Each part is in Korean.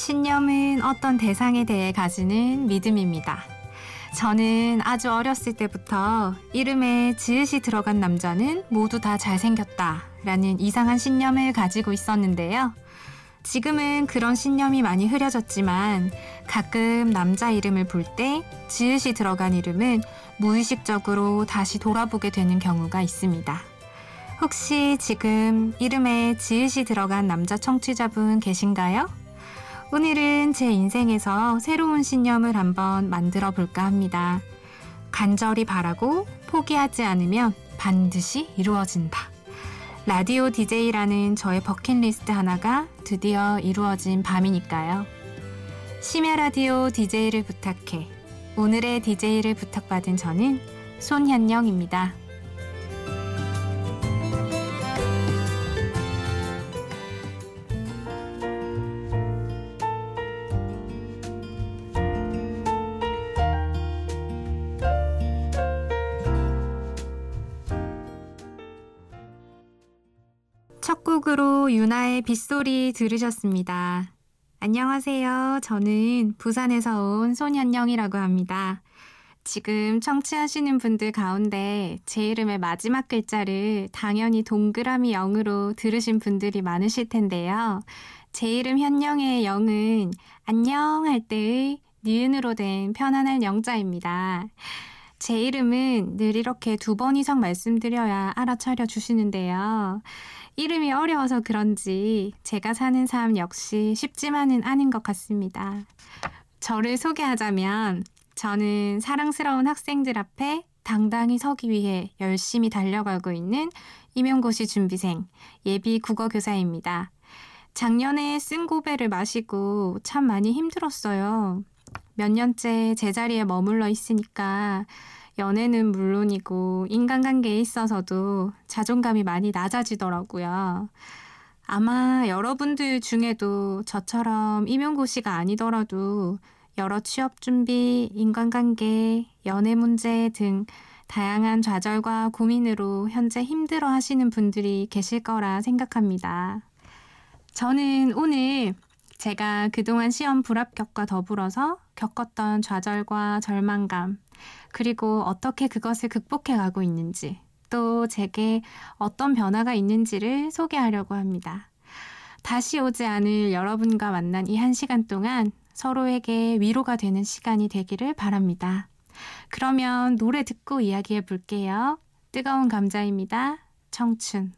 신념. 신념은 어떤 대상에 대해 가지는 믿음입니다. 저는 아주 어렸을 때부터 이름에 지읒이 들어간 남자는 모두 다 잘생겼다 라는 이상한 신념을 가지고 있었는데요. 지금은 그런 신념이 많이 흐려졌지만 가끔 남자 이름을 볼 때 지읒이 들어간 이름은 무의식적으로 다시 돌아보게 되는 경우가 있습니다. 혹시 지금 이름에 지읒이 들어간 남자 청취자분 계신가요? 오늘은 제 인생에서 새로운 신념을 한번 만들어 볼까 합니다. 간절히 바라고 포기하지 않으면 반드시 이루어진다. 라디오 DJ라는 저의 버킷리스트 하나가 드디어 이루어진 밤이니까요. 심야 라디오 DJ를 부탁해. 오늘의 DJ를 부탁받은 저는 손현영입니다. 첫 곡으로 유나의 빗소리 들으셨습니다. 안녕하세요. 저는 부산에서 온 손현영이라고 합니다. 지금 청취하시는 분들 가운데 제 이름의 마지막 글자를 당연히 동그라미 0으로 들으신 분들이 많으실 텐데요. 제 이름 현영의 영은 안녕 할 때의 니은으로 된 편안한 영자입니다. 제 이름은 늘 이렇게 두 번 이상 말씀드려야 알아차려 주시는데요. 이름이 어려워서 그런지 제가 사는 삶 역시 쉽지만은 않은 것 같습니다. 저를 소개하자면 저는 사랑스러운 학생들 앞에 당당히 서기 위해 열심히 달려가고 있는 임용고시 준비생 예비 국어교사입니다. 작년에 쓴 고배를 마시고 참 많이 힘들었어요. 몇 년째 제자리에 머물러 있으니까 연애는 물론이고 인간관계에 있어서도 자존감이 많이 낮아지더라고요. 아마 여러분들 중에도 저처럼 임용고시가 아니더라도 여러 취업 준비, 인간관계, 연애 문제 등 다양한 좌절과 고민으로 현재 힘들어 하시는 분들이 계실 거라 생각합니다. 저는 오늘 제가 그동안 시험 불합격과 더불어서 겪었던 좌절과 절망감, 그리고 어떻게 그것을 극복해 가고 있는지, 또 제게 어떤 변화가 있는지를 소개하려고 합니다. 다시 오지 않을 여러분과 만난 이 한 시간 동안 서로에게 위로가 되는 시간이 되기를 바랍니다. 그러면 노래 듣고 이야기해 볼게요. 뜨거운 감자입니다. 청춘.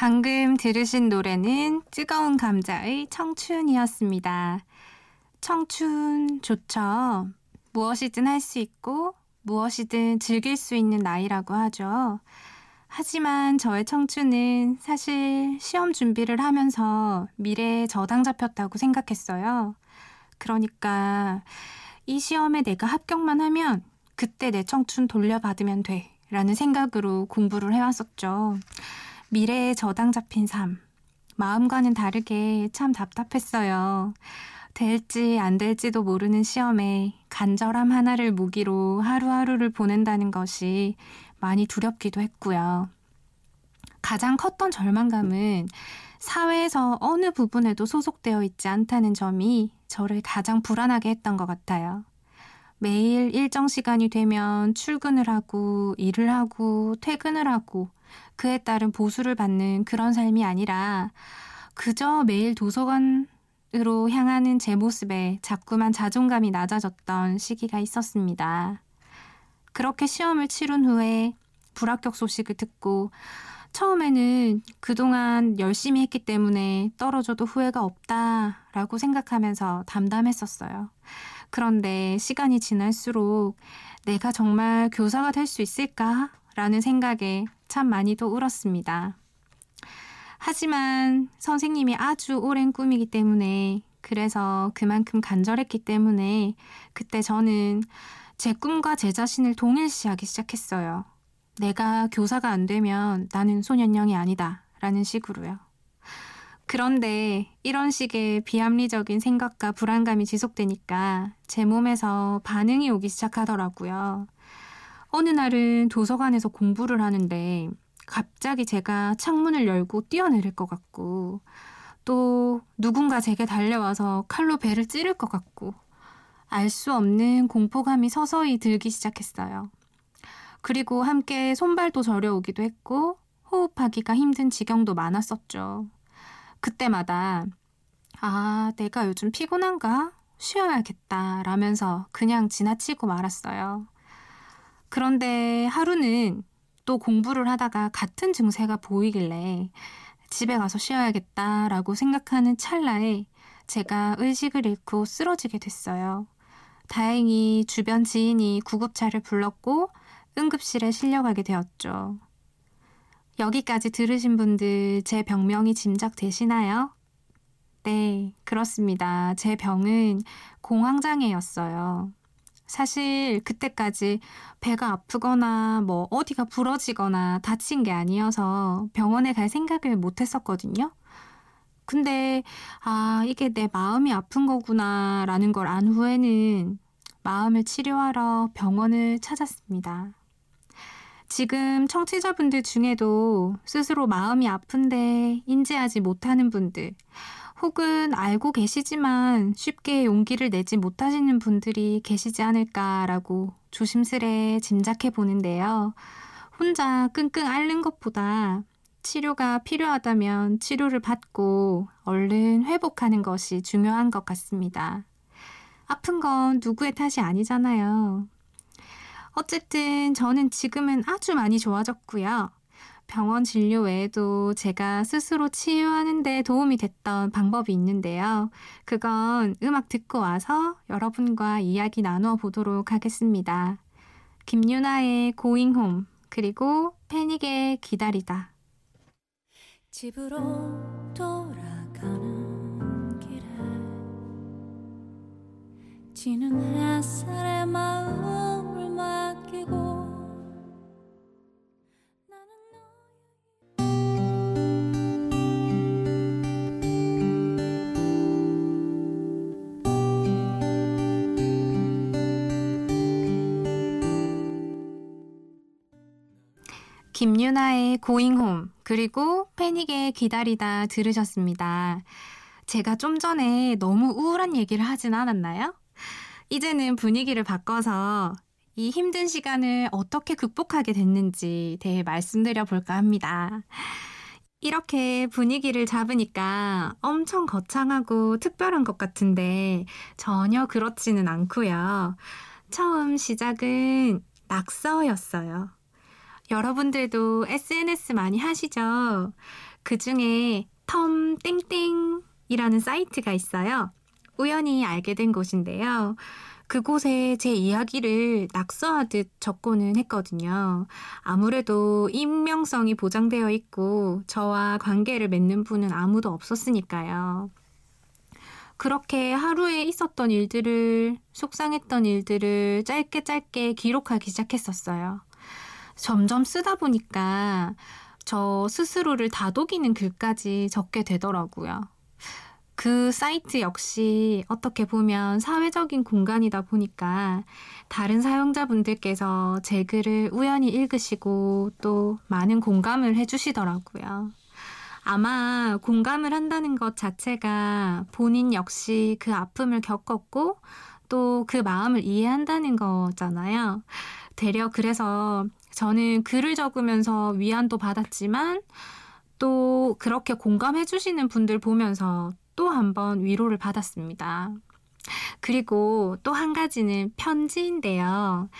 방금 들으신 노래는 뜨거운 감자의 청춘이었습니다. 청춘 좋죠. 무엇이든 할 수 있고 무엇이든 즐길 수 있는 나이라고 하죠. 하지만 저의 청춘은 사실 시험 준비를 하면서 미래에 저당 잡혔다고 생각했어요. 그러니까 이 시험에 내가 합격만 하면 그때 내 청춘 돌려받으면 돼. 라는 생각으로 공부를 해왔었죠. 미래에 저당 잡힌 삶. 마음과는 다르게 참 답답했어요. 될지 안 될지도 모르는 시험에 간절함 하나를 무기로 하루하루를 보낸다는 것이 많이 두렵기도 했고요. 가장 컸던 절망감은 사회에서 어느 부분에도 소속되어 있지 않다는 점이 저를 가장 불안하게 했던 것 같아요. 매일 일정 시간이 되면 출근을 하고 일을 하고 퇴근을 하고 그에 따른 보수를 받는 그런 삶이 아니라 그저 매일 도서관으로 향하는 제 모습에 자꾸만 자존감이 낮아졌던 시기가 있었습니다. 그렇게 시험을 치른 후에 불합격 소식을 듣고 처음에는 그동안 열심히 했기 때문에 떨어져도 후회가 없다라고 생각하면서 담담했었어요. 그런데 시간이 지날수록 내가 정말 교사가 될 수 있을까? 라는 생각에 참 많이도 울었습니다. 하지만 선생님이 아주 오랜 꿈이기 때문에 그래서 그만큼 간절했기 때문에 그때 저는 제 꿈과 제 자신을 동일시하기 시작했어요. 내가 교사가 안 되면 나는 소년령이 아니다. 라는 식으로요. 그런데 이런 식의 비합리적인 생각과 불안감이 지속되니까 제 몸에서 반응이 오기 시작하더라고요. 어느 날은 도서관에서 공부를 하는데 갑자기 제가 창문을 열고 뛰어내릴 것 같고 또 누군가 제게 달려와서 칼로 배를 찌를 것 같고 알 수 없는 공포감이 서서히 들기 시작했어요. 그리고 함께 손발도 저려오기도 했고 호흡하기가 힘든 지경도 많았었죠. 그때마다 아, 내가 요즘 피곤한가? 쉬어야겠다. 라면서 그냥 지나치고 말았어요. 그런데 하루는 또 공부를 하다가 같은 증세가 보이길래 집에 가서 쉬어야겠다 라고 생각하는 찰나에 제가 의식을 잃고 쓰러지게 됐어요. 다행히 주변 지인이 구급차를 불렀고 응급실에 실려가게 되었죠. 여기까지 들으신 분들 제 병명이 짐작되시나요? 네, 그렇습니다. 제 병은 공황장애였어요. 사실 그때까지 배가 아프거나 뭐 어디가 부러지거나 다친 게 아니어서 병원에 갈 생각을 못 했었거든요. 근데 아, 이게 내 마음이 아픈 거구나 라는 걸 안 후에는 마음을 치료하러 병원을 찾았습니다. 지금 청취자분들 중에도 스스로 마음이 아픈데 인지하지 못하는 분들, 혹은 알고 계시지만 쉽게 용기를 내지 못하시는 분들이 계시지 않을까라고 조심스레 짐작해 보는데요. 혼자 끙끙 앓는 것보다 치료가 필요하다면 치료를 받고 얼른 회복하는 것이 중요한 것 같습니다. 아픈 건 누구의 탓이 아니잖아요. 어쨌든 저는 지금은 아주 많이 좋아졌고요. 병원 진료 외에도 제가 스스로 치유하는 데 도움이 됐던 방법이 있는데요. 그건 음악 듣고 와서 여러분과 이야기 나누어 보도록 하겠습니다. 김유나의 Going Home 그리고 패닉의 기다리다 집으로 돌아가는 길에 지는 마음을 맡기고 김유나의 Home 그리고 패닉의 기다리다 들으셨습니다. 제가 좀 전에 너무 우울한 얘기를 하진 않았나요? 이제는 분위기를 바꿔서 이 힘든 시간을 어떻게 극복하게 됐는지 대해 말씀드려 볼까 합니다. 이렇게 분위기를 잡으니까 엄청 거창하고 특별한 것 같은데 전혀 그렇지는 않고요. 처음 시작은 낙서였어요. 여러분들도 SNS 많이 하시죠? 그 중에 텀 땡땡이라는 사이트가 있어요. 우연히 알게 된 곳인데요. 그곳에 제 이야기를 낙서하듯 적고는 했거든요. 아무래도 익명성이 보장되어 있고 저와 관계를 맺는 분은 아무도 없었으니까요. 그렇게 하루에 있었던 일들을, 속상했던 일들을 짧게 짧게 기록하기 시작했었어요. 점점 쓰다 보니까 저 스스로를 다독이는 글까지 적게 되더라고요. 그 사이트 역시 어떻게 보면 사회적인 공간이다 보니까 다른 사용자분들께서 제 글을 우연히 읽으시고 또 많은 공감을 해주시더라고요. 아마 공감을 한다는 것 자체가 본인 역시 그 아픔을 겪었고 또 그 마음을 이해한다는 거잖아요. 되려 그래서 저는 글을 적으면서 위안도 받았지만 또 그렇게 공감해 주시는 분들 보면서 또 한 번 위로를 받았습니다. 그리고 또 한 가지는 편지인데요.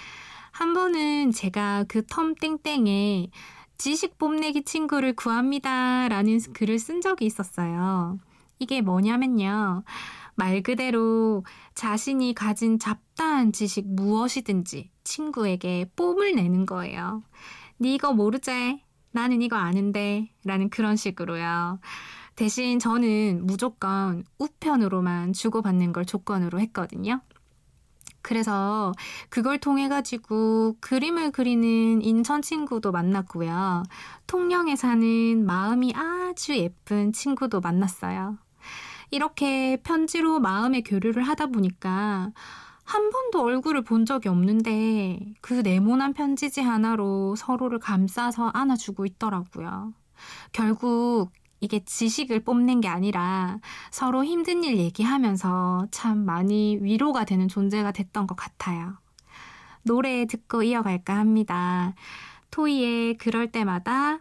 한 번은 제가 그 텀 땡땡에 지식 뽐내기 친구를 구합니다. 라는 글을 쓴 적이 있었어요. 이게 뭐냐면요. 말 그대로 자신이 가진 잡다한 지식 무엇이든지 친구에게 뽐을 내는 거예요. 네 이거 모르지? 나는 이거 아는데. 라는 그런 식으로요. 대신 저는 무조건 우편으로만 주고받는 걸 조건으로 했거든요. 그래서 그걸 통해 가지고 그림을 그리는 인천 친구도 만났고요. 통영에 사는 마음이 아주 예쁜 친구도 만났어요. 이렇게 편지로 마음의 교류를 하다 보니까 한 번도 얼굴을 본 적이 없는데 그 네모난 편지지 하나로 서로를 감싸서 안아주고 있더라고요. 결국 이게 지식을 뽐낸 게 아니라 서로 힘든 일 얘기하면서 참 많이 위로가 되는 존재가 됐던 것 같아요. 노래 듣고 이어갈까 합니다. 토이의 그럴 때마다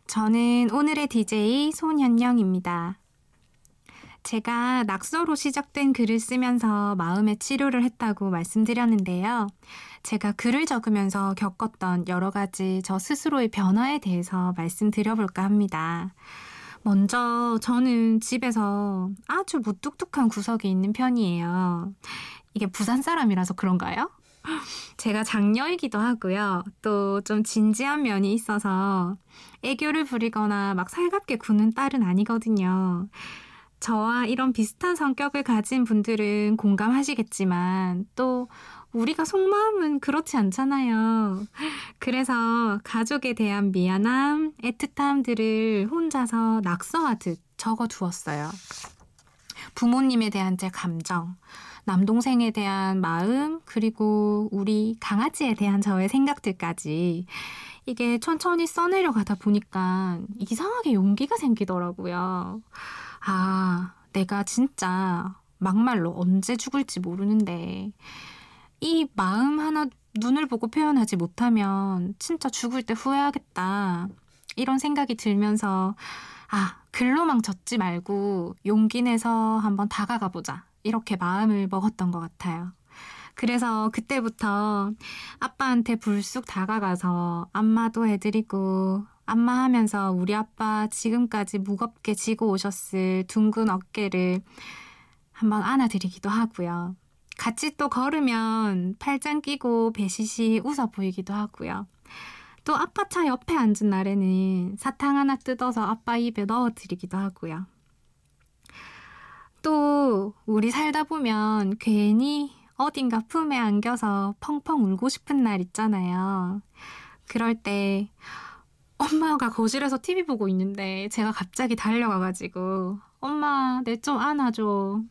저는 오늘의 DJ 손현영입니다. 제가 낙서로 시작된 글을 쓰면서 마음의 치료를 했다고 말씀드렸는데요. 제가 글을 적으면서 겪었던 여러 가지 저 스스로의 변화에 대해서 말씀드려볼까 합니다. 먼저 저는 집에서 아주 무뚝뚝한 구석이 있는 편이에요. 이게 부산 사람이라서 그런가요? 제가 장녀이기도 하고요. 또 좀 진지한 면이 있어서 애교를 부리거나 막 살갑게 구는 딸은 아니거든요. 저와 이런 비슷한 성격을 가진 분들은 공감하시겠지만 또 우리가 속마음은 그렇지 않잖아요. 그래서 가족에 대한 미안함, 애틋함들을 혼자서 낙서하듯 적어 두었어요. 부모님에 대한 제 감정, 남동생에 대한 마음, 그리고 우리 강아지에 대한 저의 생각들까지 이게 천천히 써내려 가다 보니까 이상하게 용기가 생기더라고요. 아, 내가 진짜 막말로 언제 죽을지 모르는데 이 마음 하나 눈을 보고 표현하지 못하면 진짜 죽을 때 후회하겠다. 이런 생각이 들면서 아, 글로망 젖지 말고 용기 내서 한번 다가가 보자. 이렇게 마음을 먹었던 것 같아요. 그래서 그때부터 아빠한테 불쑥 다가가서 안마도 해드리고 안마 하면서 우리 아빠 지금까지 무겁게 지고 오셨을 둥근 어깨를 한번 안아드리기도 하고요. 같이 또 걸으면 팔짱 끼고 배시시 웃어 보이기도 하고요. 또 아빠 차 옆에 앉은 날에는 사탕 하나 뜯어서 아빠 입에 넣어드리기도 하고요. 또 우리 살다 보면 괜히 어딘가 품에 안겨서 펑펑 울고 싶은 날 있잖아요. 그럴 때 엄마가 거실에서 TV 보고 있는데 제가 갑자기 달려가가지고 엄마 내 좀 안아줘.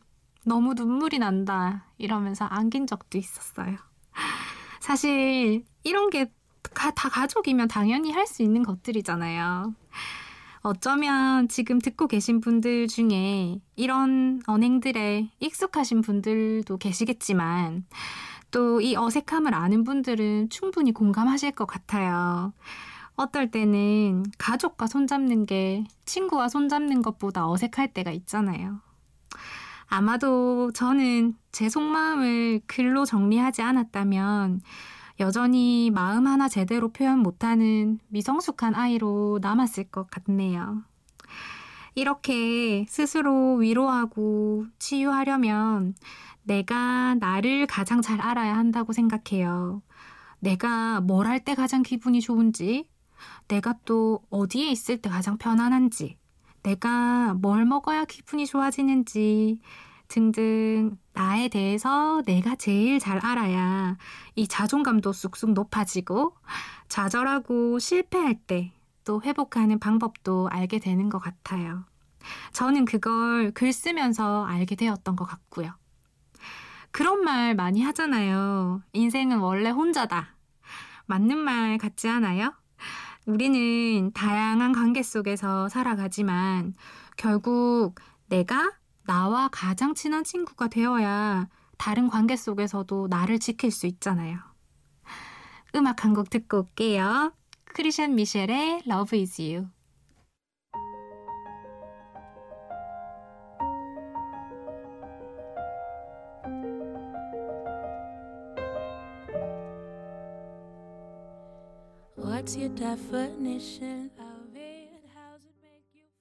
너무 눈물이 난다. 이러면서 안긴 적도 있었어요. 사실 이런 게 다 가족이면 당연히 할 수 있는 것들이잖아요. 어쩌면 지금 듣고 계신 분들 중에 이런 언행들에 익숙하신 분들도 계시겠지만 또 이 어색함을 아는 분들은 충분히 공감하실 것 같아요. 어떨 때는 가족과 손잡는 게 친구와 손잡는 것보다 어색할 때가 있잖아요. 아마도 저는 제 속마음을 글로 정리하지 않았다면 여전히 마음 하나 제대로 표현 못하는 미성숙한 아이로 남았을 것 같네요. 이렇게 스스로 위로하고 치유하려면 내가 나를 가장 잘 알아야 한다고 생각해요. 내가 뭘 할 때 가장 기분이 좋은지, 내가 또 어디에 있을 때 가장 편안한지, 내가 뭘 먹어야 기분이 좋아지는지, 등등 나에 대해서 내가 제일 잘 알아야 이 자존감도 쑥쑥 높아지고 좌절하고 실패할 때 또 회복하는 방법도 알게 되는 것 같아요. 저는 그걸 글 쓰면서 알게 되었던 것 같고요. 그런 말 많이 하잖아요. 인생은 원래 혼자다. 맞는 말 같지 않아요? 우리는 다양한 관계 속에서 살아가지만 결국 내가 나와 가장 친한 친구가 되어야 다른 관계 속에서도 나를 지킬 수 있잖아요. 음악 한 곡 듣고 올게요. 크리션 미셸의 Love is You.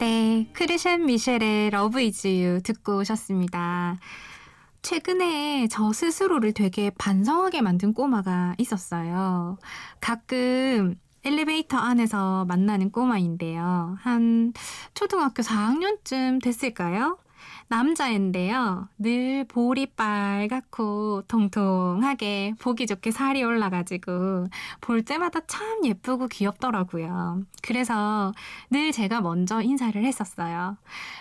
네, 크리션 미셸의 러브 이즈 유 듣고 오셨습니다. 최근에 저 스스로를 되게 반성하게 만든 꼬마가 있었어요. 가끔 엘리베이터 안에서 만나는 꼬마인데요. 한 초등학교 4학년쯤 됐을까요? 남자인데요. 늘 볼이 빨갛고 통통하게 보기 좋게 살이 올라가지고 볼 때마다 참 예쁘고 귀엽더라고요. 그래서 늘 제가 먼저 인사를 했었어요.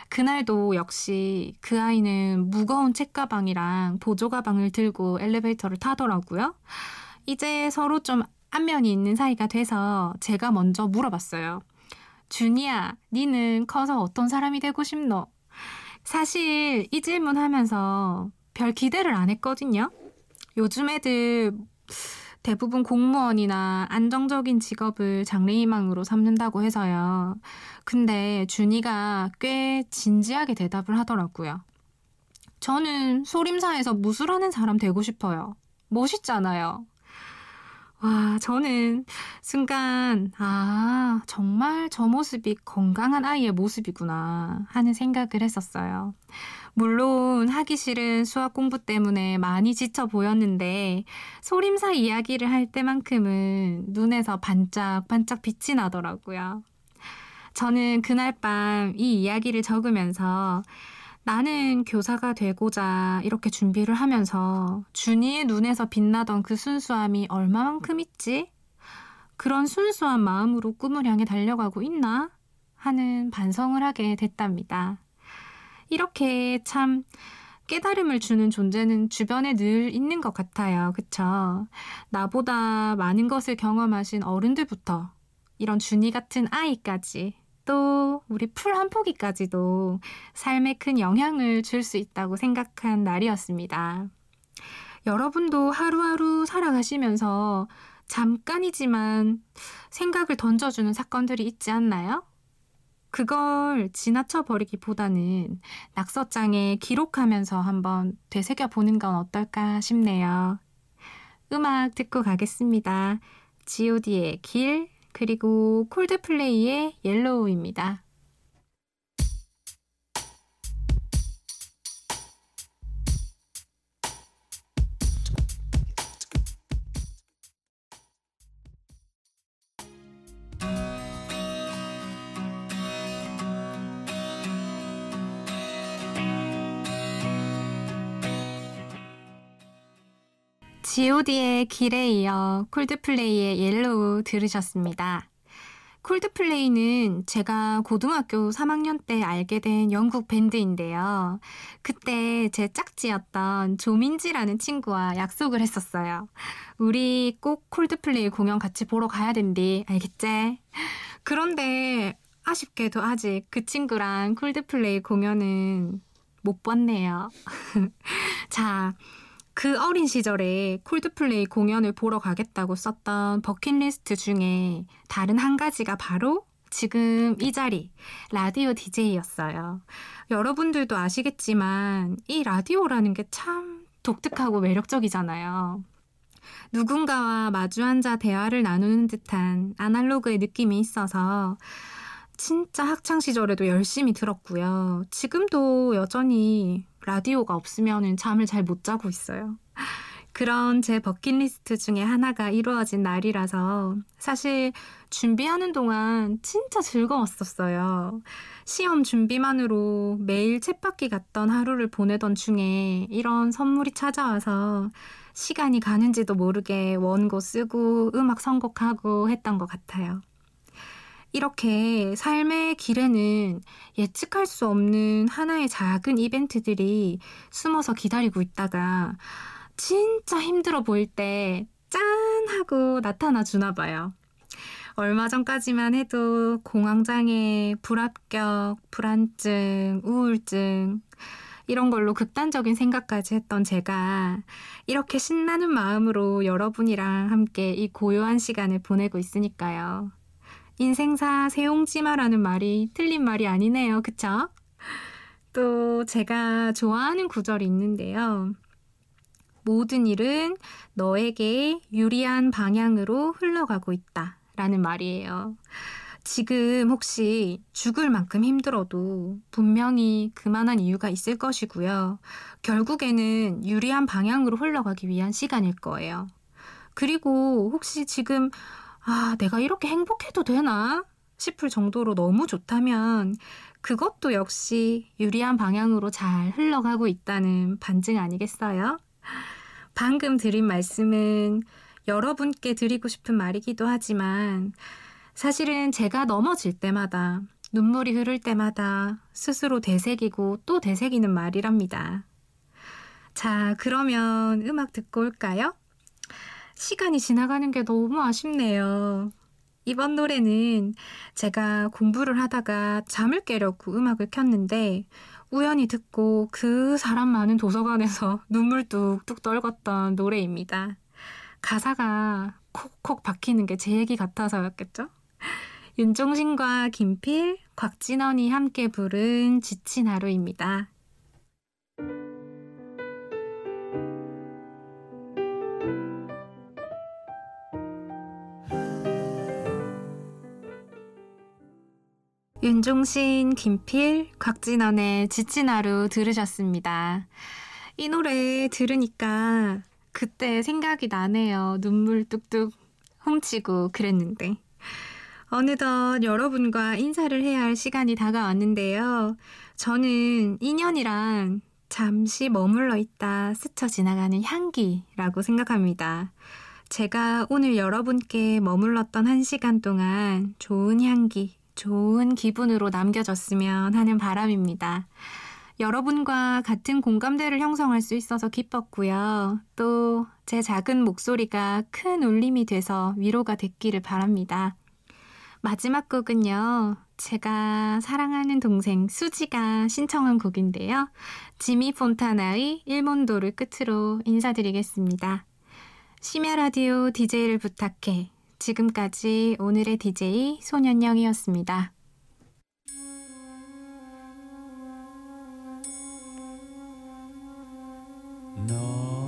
그날도 역시 그 아이는 무거운 책가방이랑 보조가방을 들고 엘리베이터를 타더라고요. 이제 서로 좀 안면이 있는 사이가 돼서 제가 먼저 물어봤어요. 준이야, 니는 커서 어떤 사람이 되고 싶노? 사실 이 질문 하면서 별 기대를 안 했거든요. 요즘 애들 대부분 공무원이나 안정적인 직업을 장래희망으로 삼는다고 해서요. 근데 준이가 꽤 진지하게 대답을 하더라고요. 저는 소림사에서 무술하는 사람 되고 싶어요. 멋있잖아요. 와, 저는 순간, 아, 정말 저 모습이 건강한 아이의 모습이구나 하는 생각을 했었어요. 물론 하기 싫은 수학 공부 때문에 많이 지쳐 보였는데 소림사 이야기를 할 때만큼은 눈에서 반짝반짝 빛이 나더라고요. 저는 그날 밤 이 이야기를 적으면서 나는 교사가 되고자 이렇게 준비를 하면서 준이의 눈에서 빛나던 그 순수함이 얼마만큼 있지? 그런 순수한 마음으로 꿈을 향해 달려가고 있나? 하는 반성을 하게 됐답니다. 이렇게 참 깨달음을 주는 존재는 주변에 늘 있는 것 같아요. 그쵸? 나보다 많은 것을 경험하신 어른들부터 이런 준이 같은 아이까지 또 우리 풀 한 포기까지도 삶에 큰 영향을 줄 수 있다고 생각한 날이었습니다. 여러분도 하루하루 살아가시면서 잠깐이지만 생각을 던져주는 사건들이 있지 않나요? 그걸 지나쳐 버리기보다는 낙서장에 기록하면서 한번 되새겨 보는 건 어떨까 싶네요. 음악 듣고 가겠습니다. god의 길, 그리고 콜드플레이의 옐로우입니다. god의 길에 이어 Coldplay의 Yellow 들으셨습니다. Coldplay는 제가 고등학교 3학년 때 알게 된 영국 밴드인데요. 그때 제 짝지였던 조민지라는 친구와 약속을 했었어요. 우리 꼭 콜드플레이 공연 같이 보러 가야 된디, 알겠지? 그런데 아쉽게도 아직 그 친구랑 콜드플레이 공연은 못 봤네요. 자, 그 어린 시절에 콜드플레이 공연을 보러 가겠다고 썼던 버킷리스트 중에 다른 한 가지가 바로 지금 이 자리, 라디오 DJ였어요. 여러분들도 아시겠지만 이 라디오라는 게 참 독특하고 매력적이잖아요. 누군가와 마주 앉아 대화를 나누는 듯한 아날로그의 느낌이 있어서 진짜 학창 시절에도 열심히 들었고요. 지금도 여전히 라디오가 없으면 잠을 잘 못 자고 있어요. 그런 제 버킷리스트 중에 하나가 이루어진 날이라서 사실 준비하는 동안 진짜 즐거웠었어요. 시험 준비만으로 매일 챗바퀴 갔던 하루를 보내던 중에 이런 선물이 찾아와서 시간이 가는지도 모르게 원고 쓰고 음악 선곡하고 했던 것 같아요. 이렇게 삶의 길에는 예측할 수 없는 하나의 작은 이벤트들이 숨어서 기다리고 있다가 진짜 힘들어 보일 때 짠! 하고 나타나 주나 봐요. 얼마 전까지만 해도 공황장애, 불합격, 불안증, 우울증, 이런 걸로 극단적인 생각까지 했던 제가 이렇게 신나는 마음으로 여러분이랑 함께 이 고요한 시간을 보내고 있으니까요. 인생사 세용지마라는 말이 틀린 말이 아니네요. 그쵸? 또 제가 좋아하는 구절이 있는데요. 모든 일은 너에게 유리한 방향으로 흘러가고 있다. 라는 말이에요. 지금 혹시 죽을 만큼 힘들어도 분명히 그만한 이유가 있을 것이고요. 결국에는 유리한 방향으로 흘러가기 위한 시간일 거예요. 그리고 혹시 지금 아, 내가 이렇게 행복해도 되나? 싶을 정도로 너무 좋다면 그것도 역시 유리한 방향으로 잘 흘러가고 있다는 반증 아니겠어요? 방금 드린 말씀은 여러분께 드리고 싶은 말이기도 하지만 사실은 제가 넘어질 때마다 눈물이 흐를 때마다 스스로 되새기고 또 되새기는 말이랍니다. 자, 그러면 음악 듣고 올까요? 시간이 지나가는 게 너무 아쉽네요. 이번 노래는 제가 공부를 하다가 잠을 깨려고 음악을 켰는데 우연히 듣고 그 사람 많은 도서관에서 눈물 뚝뚝 떨궜던 노래입니다. 가사가 콕콕 박히는 게 제 얘기 같아서였겠죠? 윤종신과 김필, 곽진원이 함께 부른 지친 하루입니다. 윤종신, 김필, 곽진원의 지친 하루 들으셨습니다. 이 노래 들으니까 그때 생각이 나네요. 눈물 뚝뚝 훔치고 그랬는데. 어느덧 여러분과 인사를 해야 할 시간이 다가왔는데요. 저는 인연이란 잠시 머물러 있다 스쳐 지나가는 향기라고 생각합니다. 제가 오늘 여러분께 머물렀던 한 시간 동안 좋은 향기, 좋은 기분으로 남겨졌으면 하는 바람입니다. 여러분과 같은 공감대를 형성할 수 있어서 기뻤고요. 또 제 작은 목소리가 큰 울림이 돼서 위로가 됐기를 바랍니다. 마지막 곡은요. 제가 사랑하는 동생 수지가 신청한 곡인데요. 지미 폰타나의 일몬도를 끝으로 인사드리겠습니다. 심야 라디오 DJ를 부탁해. 지금까지 오늘의 DJ 소년영이었습니다. No.